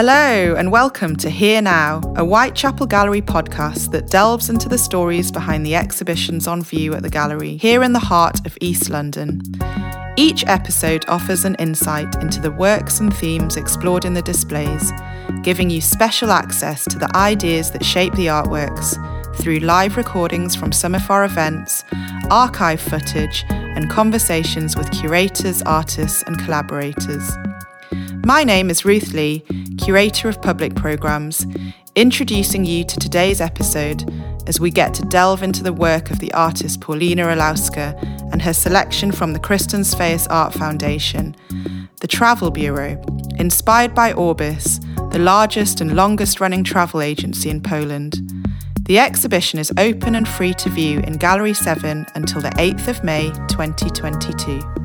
Hello, and welcome to Here Now, a Whitechapel Gallery podcast that delves into the stories behind the exhibitions on view at the gallery, here in the heart of East London. Each episode offers an insight into the works and themes explored in the displays, giving you special access to the ideas that shape the artworks through live recordings from some of our events, archive footage, and conversations with curators, artists, and collaborators. My name is Ruth Lee, Curator of Public Programmes, introducing you to today's episode as we get to delve into the work of the artist Paulina Olowska and her selection from the Christen Sveaas Art Foundation, the Travel Bureau, inspired by Orbis, the largest and longest running travel agency in Poland. The exhibition is open and free to view in Gallery 7 until the 8th of May 2022.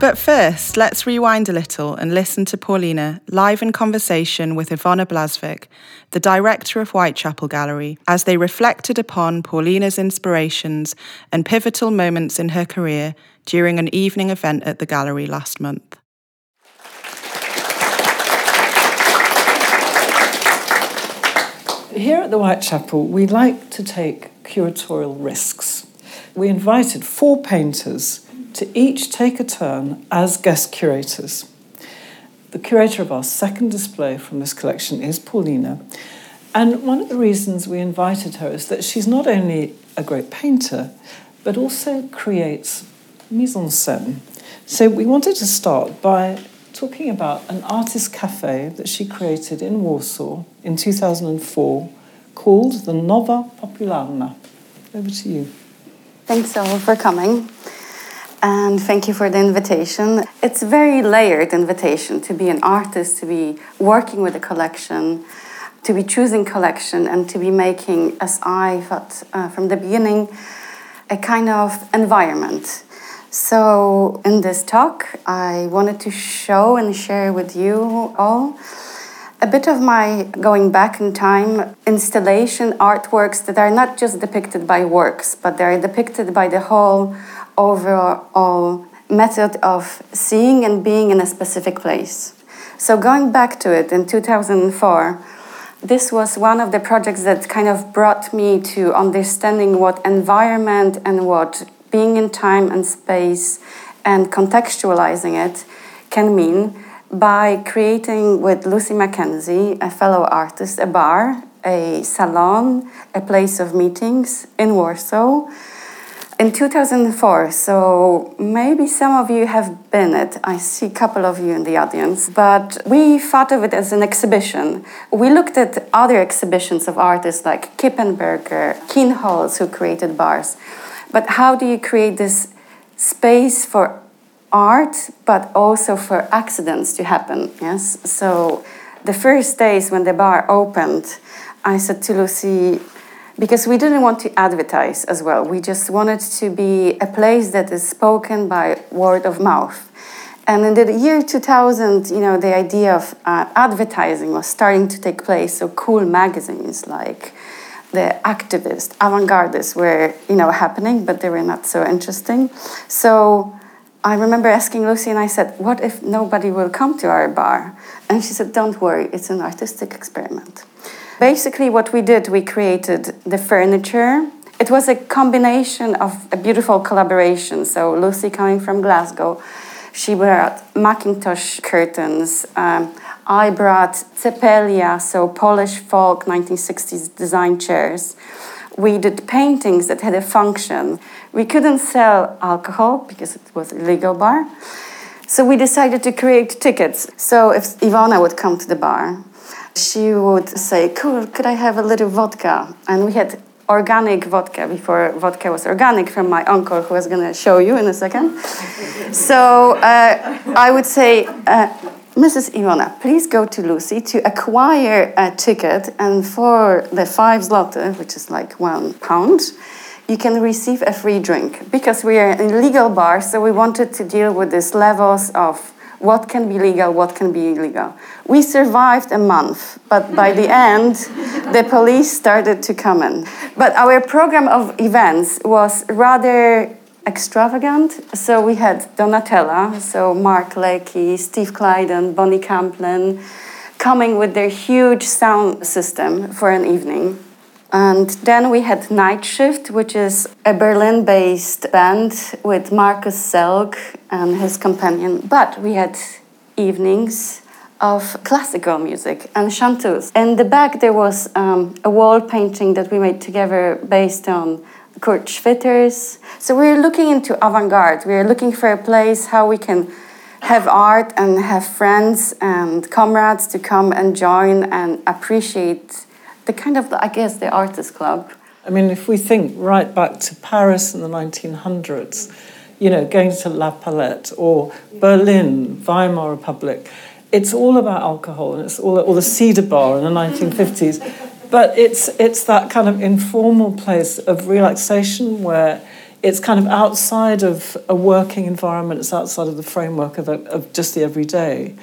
But first, let's rewind a little and listen to Paulina live in conversation with Iwona Blazwick, the director of Whitechapel Gallery, as they reflected upon Paulina's inspirations and pivotal moments in her career during an evening event at the gallery last month. Here at the Whitechapel, we like to take curatorial risks. We invited four painters to each take a turn as guest curators. The curator of our second display from this collection is Paulina. And one of the reasons we invited her is that she's not only a great painter, but also creates mise en scène. So we wanted to start by talking about an artist cafe that she created in Warsaw in 2004 called the Nowa Popularna. Over to you. Thanks all for coming and thank you for the invitation. It's a very layered invitation to be an artist, to be working with a collection, to be choosing collection, and to be making, as I thought uh, from the beginning, a kind of environment. So, in this talk, I wanted to show and share with you all a bit of my going back in time installation artworks that are not just depicted by works, but they're depicted by the whole overall method of seeing and being in a specific place. So, going back to it in 2004, this was one of the projects that kind of brought me to understanding what environment and what being in time and space and contextualizing it can mean by creating with Lucy McKenzie, a fellow artist, a bar, a salon, a place of meetings in Warsaw in 2004, so maybe some of you have been it. I see a couple of you in the audience, but we thought of it as an exhibition. We looked at other exhibitions of artists like Kippenberger, Kienholz, who created bars. But how do you create this space for art, but also for accidents to happen? Yes. So the first days when the bar opened, I said to Lucy, because we didn't want to advertise as well. We just wanted to be a place that is spoken by word of mouth. And in the year 2000, you know, the idea of uh, advertising was starting to take place. So cool magazines like the activist, avant-gardists were, you know, happening, but they were not so interesting. So I remember asking Lucy, and I said, "What if nobody will come to our bar?" And she said, "Don't worry, it's an artistic experiment." Basically, what we did, we created the furniture. It was a combination of a beautiful collaboration. So, Lucy coming from Glasgow, she brought Mackintosh curtains. Um, I brought Cepelia, so Polish folk 1960s design chairs. We did paintings that had a function. We couldn't sell alcohol because it was a legal bar. So we decided to create tickets. So if Iwona would come to the bar, she would say, Cool, could I have a little vodka? And we had organic vodka before vodka was organic from my uncle, who was going to show you in a second. so uh, I would say, uh, Mrs. Iwona, please go to Lucy to acquire a ticket, and for the five zloty, which is like one pound, you can receive a free drink. Because we are in legal bar, so we wanted to deal with these levels of what can be legal, what can be illegal. We survived a month, but by the end, the police started to come in. But our program of events was rather extravagant. So we had Donatella, so Mark Leckey, Steve Claydon, Bonnie Camplin, coming with their huge sound system for an evening. And then we had Night Shift, which is a Berlin based band with Markus Selk and his companion. But we had evenings of classical music and chanteuse. In the back, there was um, a wall painting that we made together based on Kurt Schwitters. So we're looking into avant garde. We're looking for a place how we can have art and have friends and comrades to come and join and appreciate the kind of, I guess, the artist club. I mean, if we think right back to Paris in the 1900s, you know, going to La Palette or Berlin, Weimar Republic, it's all about alcohol and it's all or the Cedar Bar in the 1950s. But it's it's that kind of informal place of relaxation where it's kind of outside of a working environment. It's outside of the framework of, a, of just the everyday,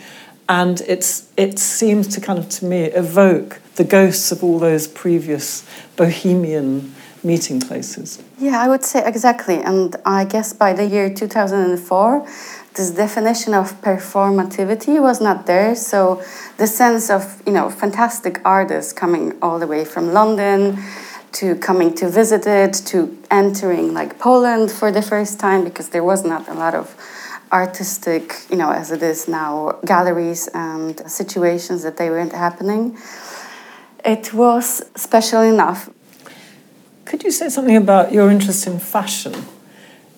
and it's it seems to kind of to me evoke the ghosts of all those previous bohemian meeting places. Yeah, I would say exactly. And I guess by the year 2004, this definition of performativity was not there. So the sense of, you know, fantastic artists coming all the way from London to coming to visit it, to entering like Poland for the first time, because there was not a lot of artistic, you know, as it is now, galleries and situations that they weren't happening. It was special enough. Could you say something about your interest in fashion?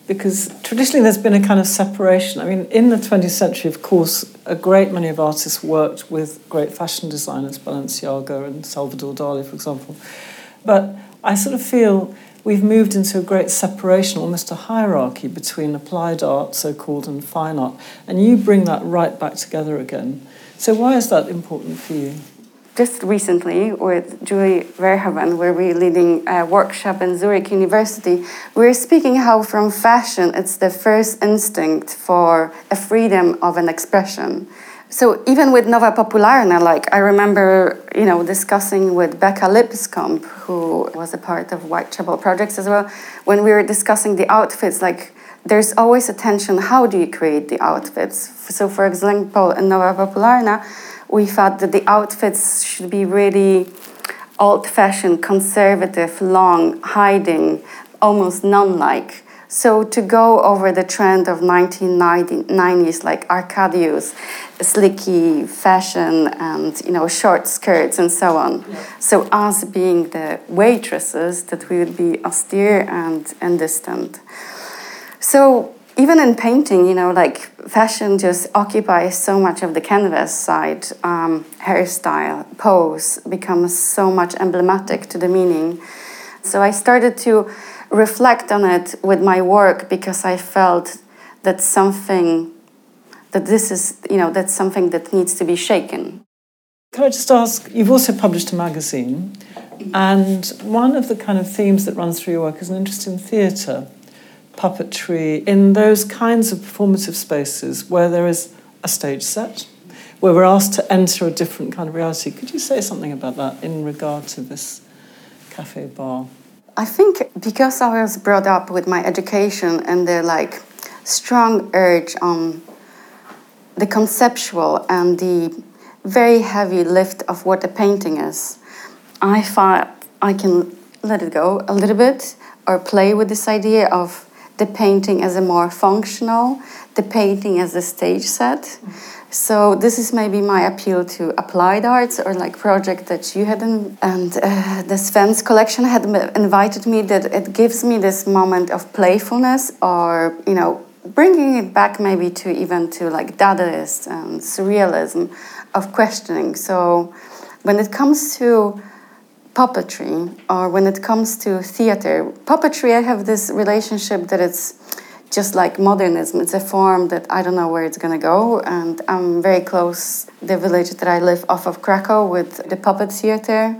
because traditionally there's been a kind of separation. I mean, in the 20th century, of course, a great many of artists worked with great fashion designers, Balenciaga and Salvador Dali, for example. But I sort of feel we've moved into a great separation, almost a hierarchy between applied art, so called, and fine art. And you bring that right back together again. So, why is that important for you? just recently with Julie Verhoeven, where we're leading a workshop in Zurich University, we're speaking how from fashion it's the first instinct for a freedom of an expression. So even with Nowa Popularna, like I remember, you know, discussing with Becca Lipscomb, who was a part of Whitechapel projects as well, when we were discussing the outfits, like there's always a tension, how do you create the outfits? So for example, in Nowa Popularna, we thought that the outfits should be really old fashioned, conservative, long, hiding, almost nun like. So to go over the trend of 1990s, like Arkadius, slicky fashion, and you know short skirts and so on. Yeah. So us being the waitresses, that we would be austere and, and distant. So even in painting, you know, like fashion just occupies so much of the canvas side. Um, hairstyle, pose becomes so much emblematic to the meaning. So I started to reflect on it with my work because I felt that something, that this is, you know, that's something that needs to be shaken. Can I just ask? You've also published a magazine, and one of the kind of themes that runs through your work is an interest in theatre puppetry, in those kinds of performative spaces where there is a stage set, where we're asked to enter a different kind of reality. Could you say something about that in regard to this cafe bar? I think because I was brought up with my education and the like strong urge on the conceptual and the very heavy lift of what a painting is, I thought I can let it go a little bit or play with this idea of the painting as a more functional, the painting as a stage set. So this is maybe my appeal to applied arts or like project that you had in, and uh, the Sven's collection had invited me that it gives me this moment of playfulness or you know bringing it back maybe to even to like Dadaist and surrealism of questioning. So when it comes to puppetry or when it comes to theater puppetry i have this relationship that it's just like modernism it's a form that i don't know where it's going to go and i'm very close the village that i live off of krakow with the puppet theater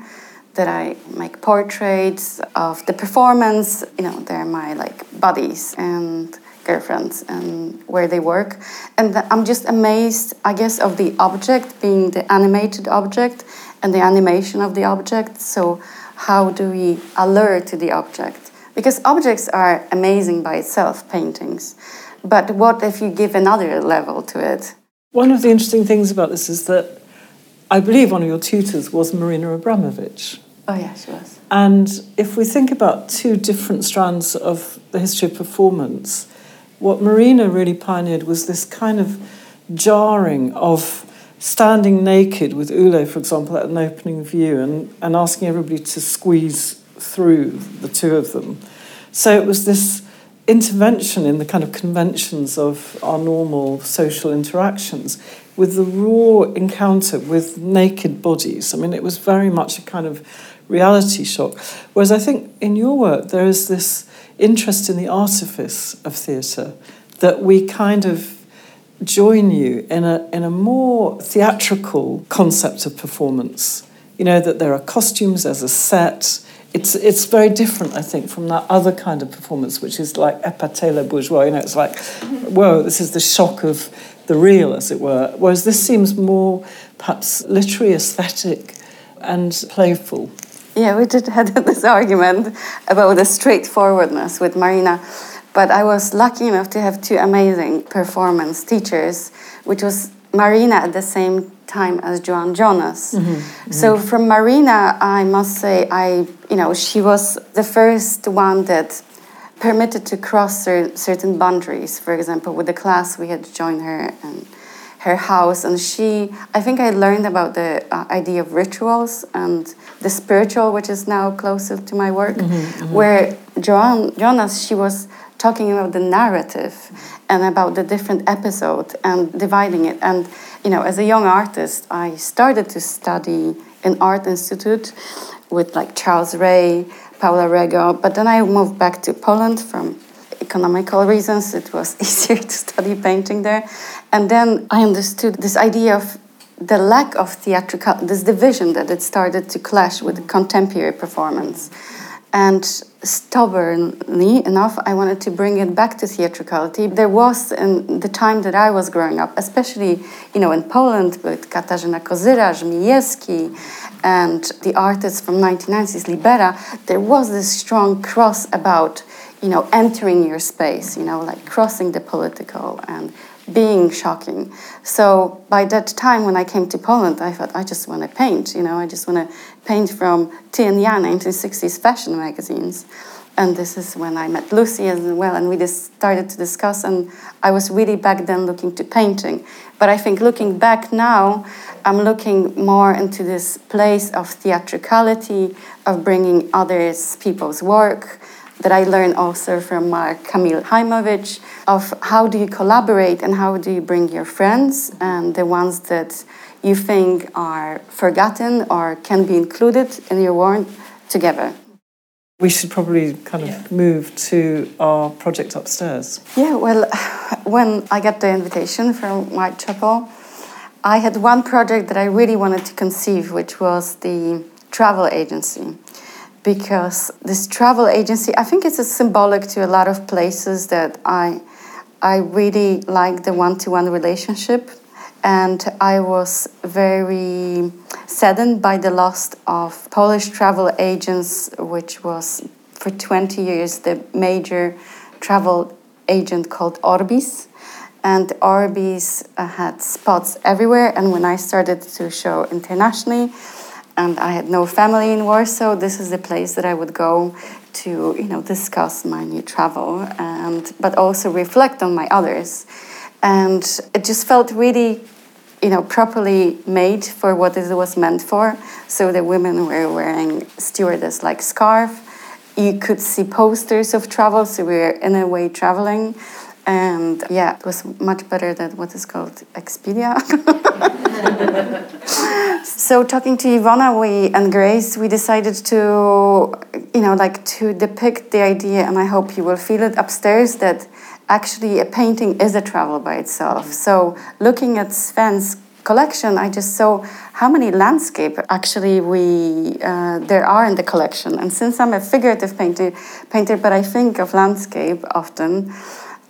that i make portraits of the performance you know they're my like buddies and girlfriends and where they work and i'm just amazed i guess of the object being the animated object and the animation of the object. So, how do we alert to the object Because objects are amazing by itself, paintings. But what if you give another level to it? One of the interesting things about this is that I believe one of your tutors was Marina Abramovic. Oh, yeah, she was. And if we think about two different strands of the history of performance, what Marina really pioneered was this kind of jarring of standing naked with Ulay, for example, at an opening view and, and asking everybody to squeeze through the two of them. So it was this intervention in the kind of conventions of our normal social interactions with the raw encounter with naked bodies. I mean, it was very much a kind of reality shock. Whereas I think in your work, there is this interest in the artifice of theatre that we kind of join you in a, in a more theatrical concept of performance. You know, that there are costumes, there's a set, it's it's very different, I think, from that other kind of performance, which is like épatez le bourgeois. You know, it's like, whoa, this is the shock of the real, as it were. Whereas this seems more perhaps literary, aesthetic, and playful. Yeah, we did had this argument about the straightforwardness with Marina, but I was lucky enough to have two amazing performance teachers, which was Marina at the same time as Joan Jonas. Mm-hmm. Mm-hmm. So from Marina, I must say, I you know she was the first one that permitted to cross certain boundaries. For example, with the class, we had to join her and her house, and she. I think I learned about the uh, idea of rituals and the spiritual, which is now closer to my work. Mm-hmm, mm-hmm. Where Joan Jonas, she was talking about the narrative and about the different episode and dividing it. And you know, as a young artist, I started to study in art institute with like Charles Ray, Paula Rego, but then I moved back to Poland from economical reasons. It was easier to study painting there. And then I understood this idea of the lack of theatrical, this division that it started to clash with contemporary performance. And stubbornly enough, I wanted to bring it back to theatricality. There was in the time that I was growing up, especially you know in Poland with Katarzyna Kozyra, Żmijewski, and the artists from 1990s, Libera, there was this strong cross about you know entering your space, you know like crossing the political and being shocking. So by that time, when I came to Poland, I thought I just want to paint. You know, I just want to paint from Ja 1960s fashion magazines. And this is when I met Lucy as well, and we just started to discuss. And I was really back then looking to painting. But I think looking back now, I'm looking more into this place of theatricality, of bringing others people's work, that I learned also from uh, Mark Kamil Hajmowicz of how do you collaborate and how do you bring your friends and the ones that you think are forgotten or can be included in your work together. We should probably kind of yeah. move to our project upstairs. Yeah, well, when I got the invitation from Whitechapel, I had one project that I really wanted to conceive, which was the travel agency because this travel agency, I think it's a symbolic to a lot of places that I, I really like the one-to-one relationship, and I was very saddened by the loss of Polish travel agents, which was for 20 years the major travel agent called Orbis. And Orbis uh, had spots everywhere, and when I started to show internationally, and I had no family in Warsaw. This is the place that I would go to, you know, discuss my new travel and but also reflect on my others. And it just felt really, you know, properly made for what it was meant for. So the women were wearing stewardess-like scarf. You could see posters of travel, so we were in a way traveling. And yeah, it was much better than what is called Expedia. so talking to Iwona we, and Grace, we decided to, you know, like to depict the idea, and I hope you will feel it upstairs that actually a painting is a travel by itself. So looking at Sven's collection, I just saw how many landscape actually we uh, there are in the collection. And since I'm a figurative painter, painter, but I think of landscape often.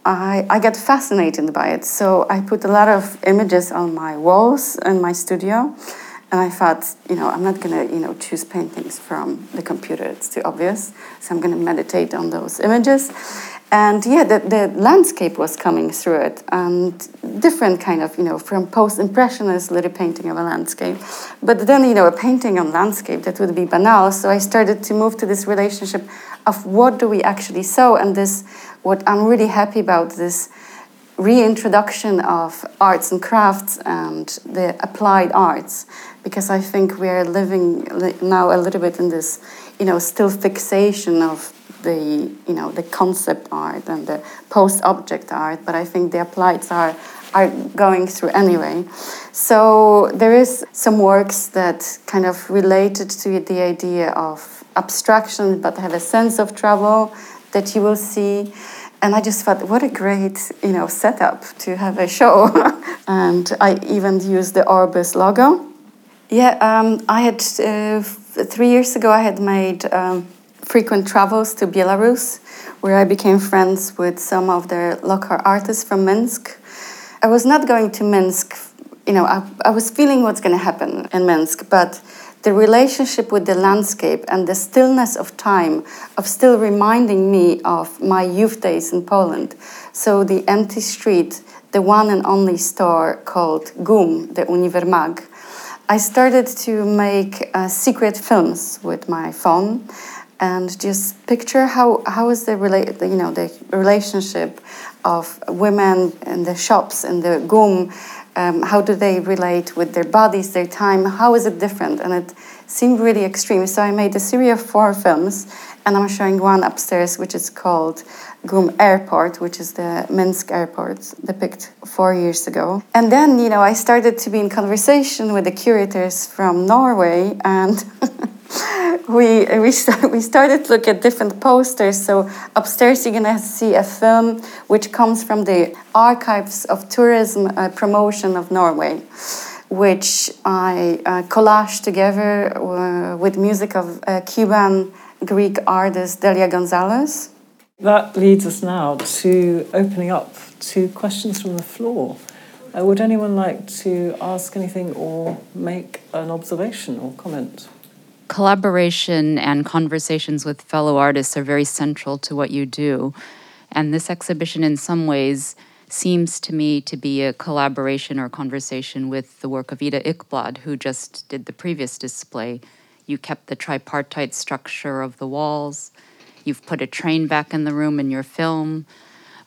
I, I get fascinated by it. So I put a lot of images on my walls in my studio. And I thought, you know, I'm not going to, you know, choose paintings from the computer. It's too obvious. So I'm going to meditate on those images. And yeah, the, the landscape was coming through it, and different kind of, you know, from post-impressionist little painting of a landscape. But then, you know, a painting on landscape, that would be banal. So I started to move to this relationship of what do we actually sew, and this, what I'm really happy about, this reintroduction of arts and crafts and the applied arts because I think we are living now a little bit in this, you know, still fixation of the, you know, the concept art and the post-object art, but I think the applied are are going through anyway. So there is some works that kind of related to the idea of abstraction, but have a sense of travel that you will see and I just thought, what a great, you know, setup to have a show. and I even used the Orbis logo. Yeah, um, I had uh, three years ago. I had made um, frequent travels to Belarus, where I became friends with some of the local artists from Minsk. I was not going to Minsk, you know, I, I was feeling what's going to happen in Minsk, but the relationship with the landscape and the stillness of time of still reminding me of my youth days in Poland. So the empty street, the one and only store called GUM, the Univermag. I started to make uh, secret films with my phone and just picture how, how is the, rela- the, you know, the relationship of women in the shops in the GUM um, how do they relate with their bodies, their time? How is it different? And it seemed really extreme. So I made a series of four films, and I'm showing one upstairs, which is called GUM Airport, which is the Minsk airport depicted four years ago. And then, you know, I started to be in conversation with the curators from Norway, and we we, we started to look at different posters. So upstairs you're gonna see a film which comes from the archives of tourism uh, promotion of Norway, which I uh, collaged together uh, with music of uh, Cuban Greek artist Delia Gonzalez. That leads us now to opening up to questions from the floor. Uh, would anyone like to ask anything or make an observation or comment? Collaboration and conversations with fellow artists are very central to what you do. And this exhibition, in some ways, seems to me to be a collaboration or conversation with the work of Ida Ekblad, who just did the previous display. You kept the tripartite structure of the walls. You've put a train back in the room in your film.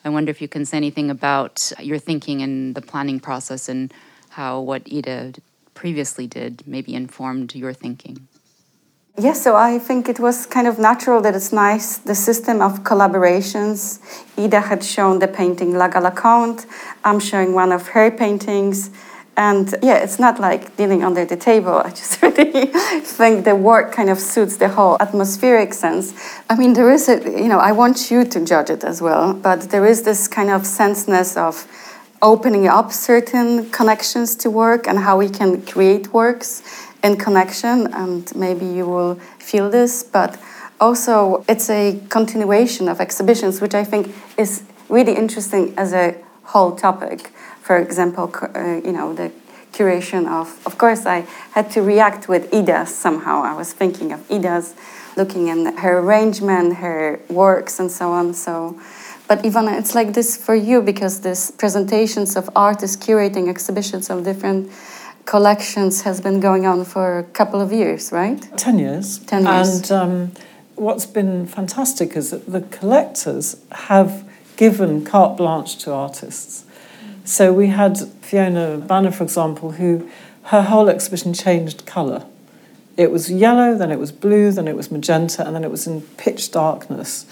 I wonder if you can say anything about your thinking and the planning process and how what Ida previously did maybe informed your thinking. Yes, so I think it was kind of natural that it's nice the system of collaborations. Ida had shown the painting La Galaconte. I'm showing one of her paintings. And yeah, it's not like dealing under the table. I just really think the work kind of suits the whole atmospheric sense. I mean, there is a, you know, I want you to judge it as well, but there is this kind of senseness of opening up certain connections to work and how we can create works in connection, and maybe you will feel this, but also it's a continuation of exhibitions, which I think is really interesting as a whole topic. For example, uh, you know, the curation of, of course, I had to react with Ida's somehow. I was thinking of Ida's, looking at her arrangement, her works, and so on. So, but Iwona, it's like this for you because this presentations of artists curating exhibitions of different collections has been going on for a couple of years, right? Ten years. Ten years. And um, what's been fantastic is that the collectors have given carte blanche to artists. So we had Fiona Banner, for example, who her whole exhibition changed colour. It was yellow, then it was blue, then it was magenta, and then it was in pitch darkness.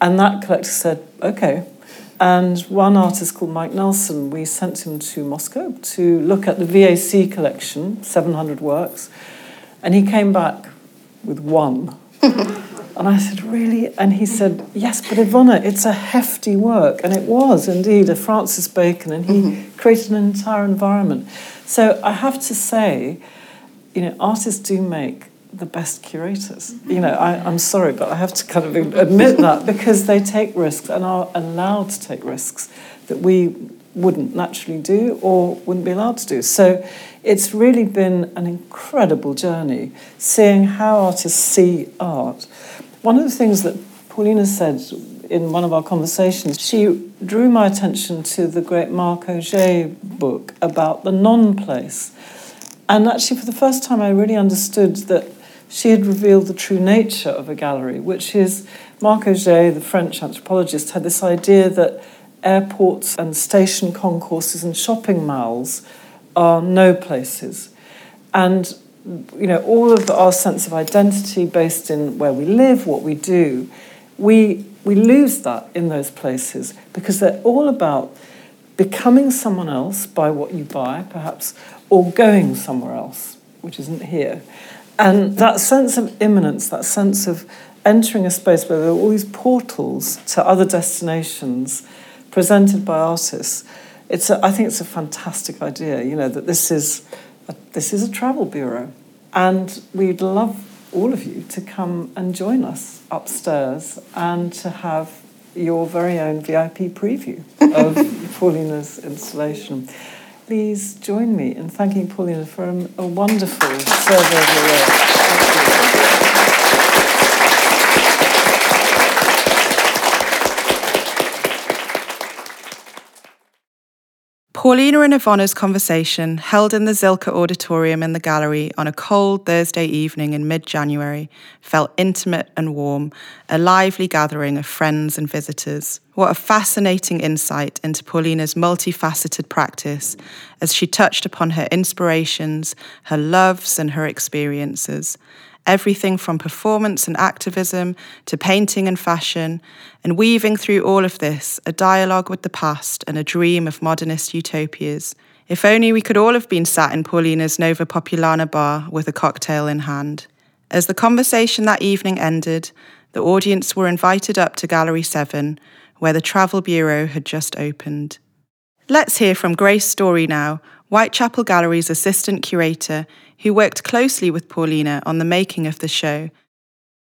And that collector said, okay, and one artist called Mike Nelson, we sent him to Moscow to look at the VAC collection, 700 works, and he came back with one. and I said, Really? And he said, Yes, but Iwona, it's a hefty work. And it was indeed a Francis Bacon, and he mm-hmm. created an entire environment. So I have to say, you know, artists do make the best curators. You know, I, am sorry, but I have to kind of admit that because they take risks and are allowed to take risks that we wouldn't naturally do or wouldn't be allowed to do. So it's really been an incredible journey seeing how artists see art. One of the things that Paulina said in one of our conversations, she drew my attention to the great Marc Augé book about the non place. And actually, for the first time, I really understood that she had revealed the true nature of a gallery, which is Marc Augé, the French anthropologist, had this idea that airports and station concourses and shopping malls are no places. And you know, all of our sense of identity based in where we live, what we do, we, we lose that in those places because they're all about becoming someone else by what you buy, perhaps, or going somewhere else, which isn't here. And that sense of immanence, that sense of entering a space where there are all these portals to other destinations presented by artists, it's a, I think it's a fantastic idea, you know, that this is a, this is a travel bureau. And we'd love all of you to come and join us upstairs and to have your very own VIP preview of Paulina's installation. Please join me in thanking Paulina for a, wonderful survey of your work. Paulina and Iwona's conversation, held in the Zilkha Auditorium in the gallery on a cold Thursday evening in mid January, felt intimate and warm, a lively gathering of friends and visitors. What a fascinating insight into Paulina's multifaceted practice as she touched upon her inspirations, her loves, and her experiences everything from performance and activism to painting and fashion, and weaving through all of this a dialogue with the past and a dream of modernist utopias. If only we could all have been sat in Paulina's Nowa Popularna bar with a cocktail in hand. As the conversation that evening ended, the audience were invited up to Gallery 7, where the Travel Bureau had just opened. Let's hear from Grace Story now, Whitechapel Gallery's assistant curator, who worked closely with Paulina on the making of the show.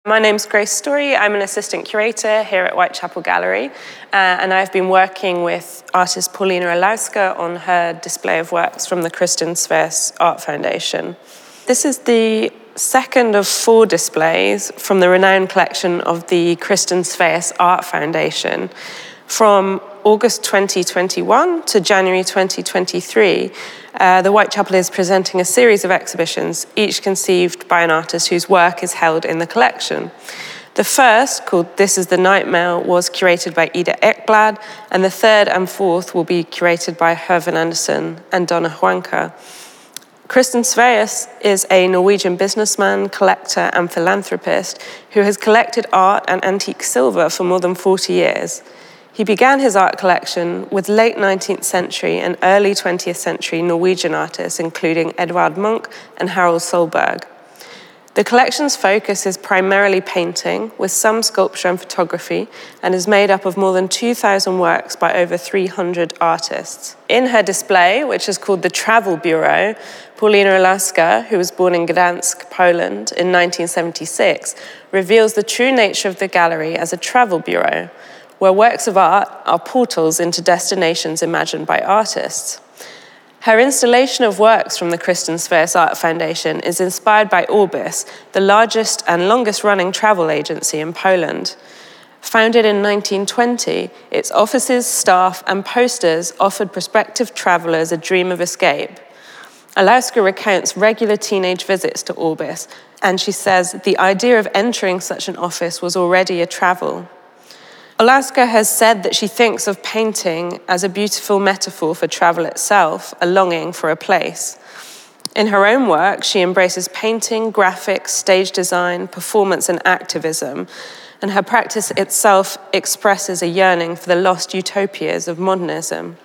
My name's Grace Story. I'm an assistant curator here at Whitechapel Gallery, uh, and I've been working with artist Paulina Olowska on her display of works from the Christen Sveaas Art Foundation. This is the second of four displays from the renowned collection of the Christen Sveaas Art Foundation. From August 2021 to January 2023, uh, the Whitechapel is presenting a series of exhibitions, each conceived by an artist whose work is held in the collection. The first, called This is the Night Mail, was curated by Ida Ekblad, and the third and fourth will be curated by Hurvin Anderson and Donna Huanca. Christen Sveaas is a Norwegian businessman, collector, and philanthropist who has collected art and antique silver for more than 40 years. He began his art collection with late 19th century and early 20th century Norwegian artists, including Edvard Munch and Harald Sohlberg. The collection's focus is primarily painting, with some sculpture and photography, and is made up of more than 2,000 works by over 300 artists. In her display, which is called the Travel Bureau, Paulina Olowska, who was born in Gdansk, Poland in 1976, reveals the true nature of the gallery as a travel bureau where works of art are portals into destinations imagined by artists. Her installation of works from the Christen Sveaas Art Foundation is inspired by Orbis, the largest and longest running travel agency in Poland. Founded in 1920, its offices, staff, and posters offered prospective travelers a dream of escape. Olowska recounts regular teenage visits to Orbis, and she says the idea of entering such an office was already a travel. Olowska has said that she thinks of painting as a beautiful metaphor for travel itself, a longing for a place. In her own work, she embraces painting, graphics, stage design, performance, and activism, and her practice itself expresses a yearning for the lost utopias of modernism.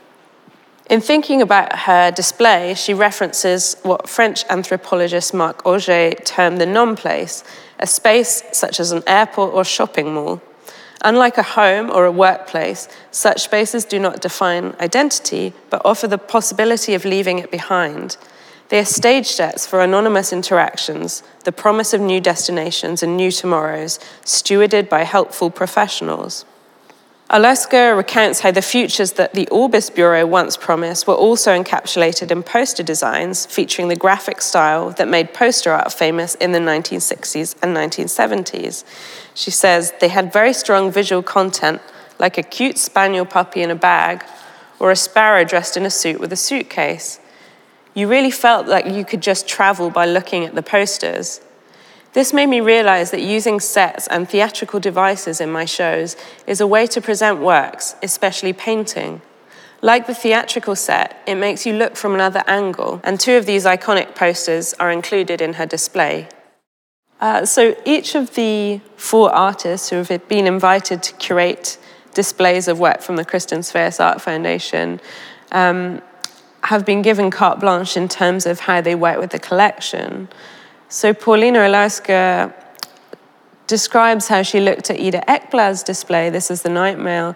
In thinking about her display, she references what French anthropologist Marc Augé termed the non place, a space such as an airport or shopping mall. Unlike a home or a workplace, such spaces do not define identity, but offer the possibility of leaving it behind. They are stage sets for anonymous interactions, the promise of new destinations and new tomorrows, stewarded by helpful professionals. Olowska recounts how the futures that the Orbis Bureau once promised were also encapsulated in poster designs featuring the graphic style that made poster art famous in the 1960s and 1970s. She says they had very strong visual content, like a cute spaniel puppy in a bag or a sparrow dressed in a suit with a suitcase. You really felt like you could just travel by looking at the posters. This made me realize that using sets and theatrical devices in my shows is a way to present works, especially painting. Like the theatrical set, it makes you look from another angle, and two of these iconic posters are included in her display. Uh, so each of the four artists who have been invited to curate displays of work from the Christen Sveaas Art Foundation um, have been given carte blanche in terms of how they work with the collection. So Paulina Olowska describes how she looked at Ida Ekblad's display, this is the night mail,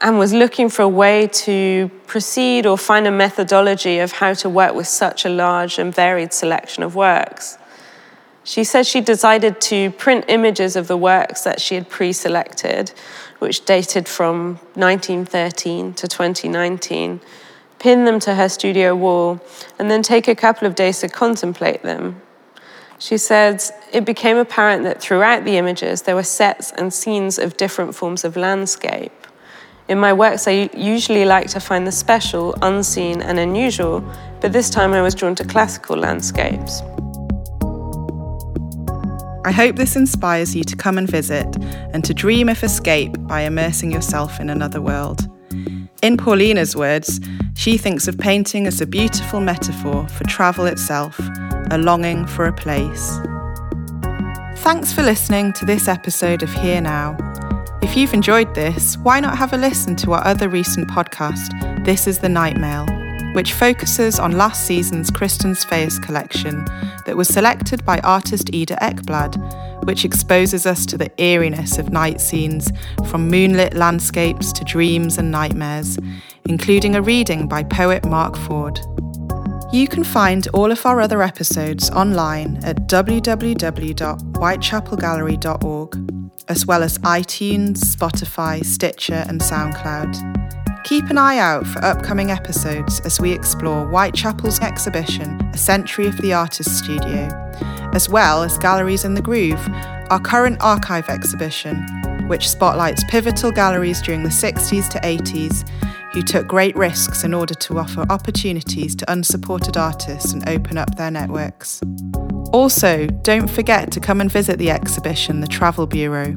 and was looking for a way to proceed or find a methodology of how to work with such a large and varied selection of works. She said she decided to print images of the works that she had pre selected, which dated from 1913 to 2019, pin them to her studio wall, and then take a couple of days to contemplate them. She said, It became apparent that throughout the images there were sets and scenes of different forms of landscape. In my works, I usually like to find the special, unseen, and unusual, but this time I was drawn to classical landscapes. I hope this inspires you to come and visit and to dream of escape by immersing yourself in another world. In Paulina's words, she thinks of painting as a beautiful metaphor for travel itself a longing for a place. Thanks for listening to this episode of Here Now. If you've enjoyed this, why not have a listen to our other recent podcast, This is the Night Mail, which focuses on last season's Christen Sveaas collection that was selected by artist Ida Ekblad, which exposes us to the eeriness of night scenes from moonlit landscapes to dreams and nightmares, including a reading by poet Mark Ford. You can find all of our other episodes online at www.whitechapelgallery.org, as well as iTunes, Spotify, Stitcher, and SoundCloud. Keep an eye out for upcoming episodes as we explore Whitechapel's exhibition, A Century of the Artist Studio, as well as Galleries in the Groove, our current archive exhibition, which spotlights pivotal galleries during the 60s to 80s who took great risks in order to offer opportunities to unsupported artists and open up their networks. Also, don't forget to come and visit the exhibition The Travel Bureau,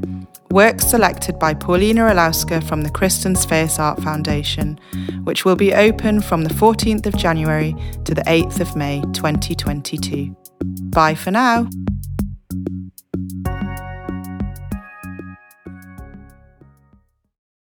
works selected by Paulina Olowska from the Christen Sveaas Art Foundation, which will be open from the 14th of January to the 8th of May 2022. Bye for now.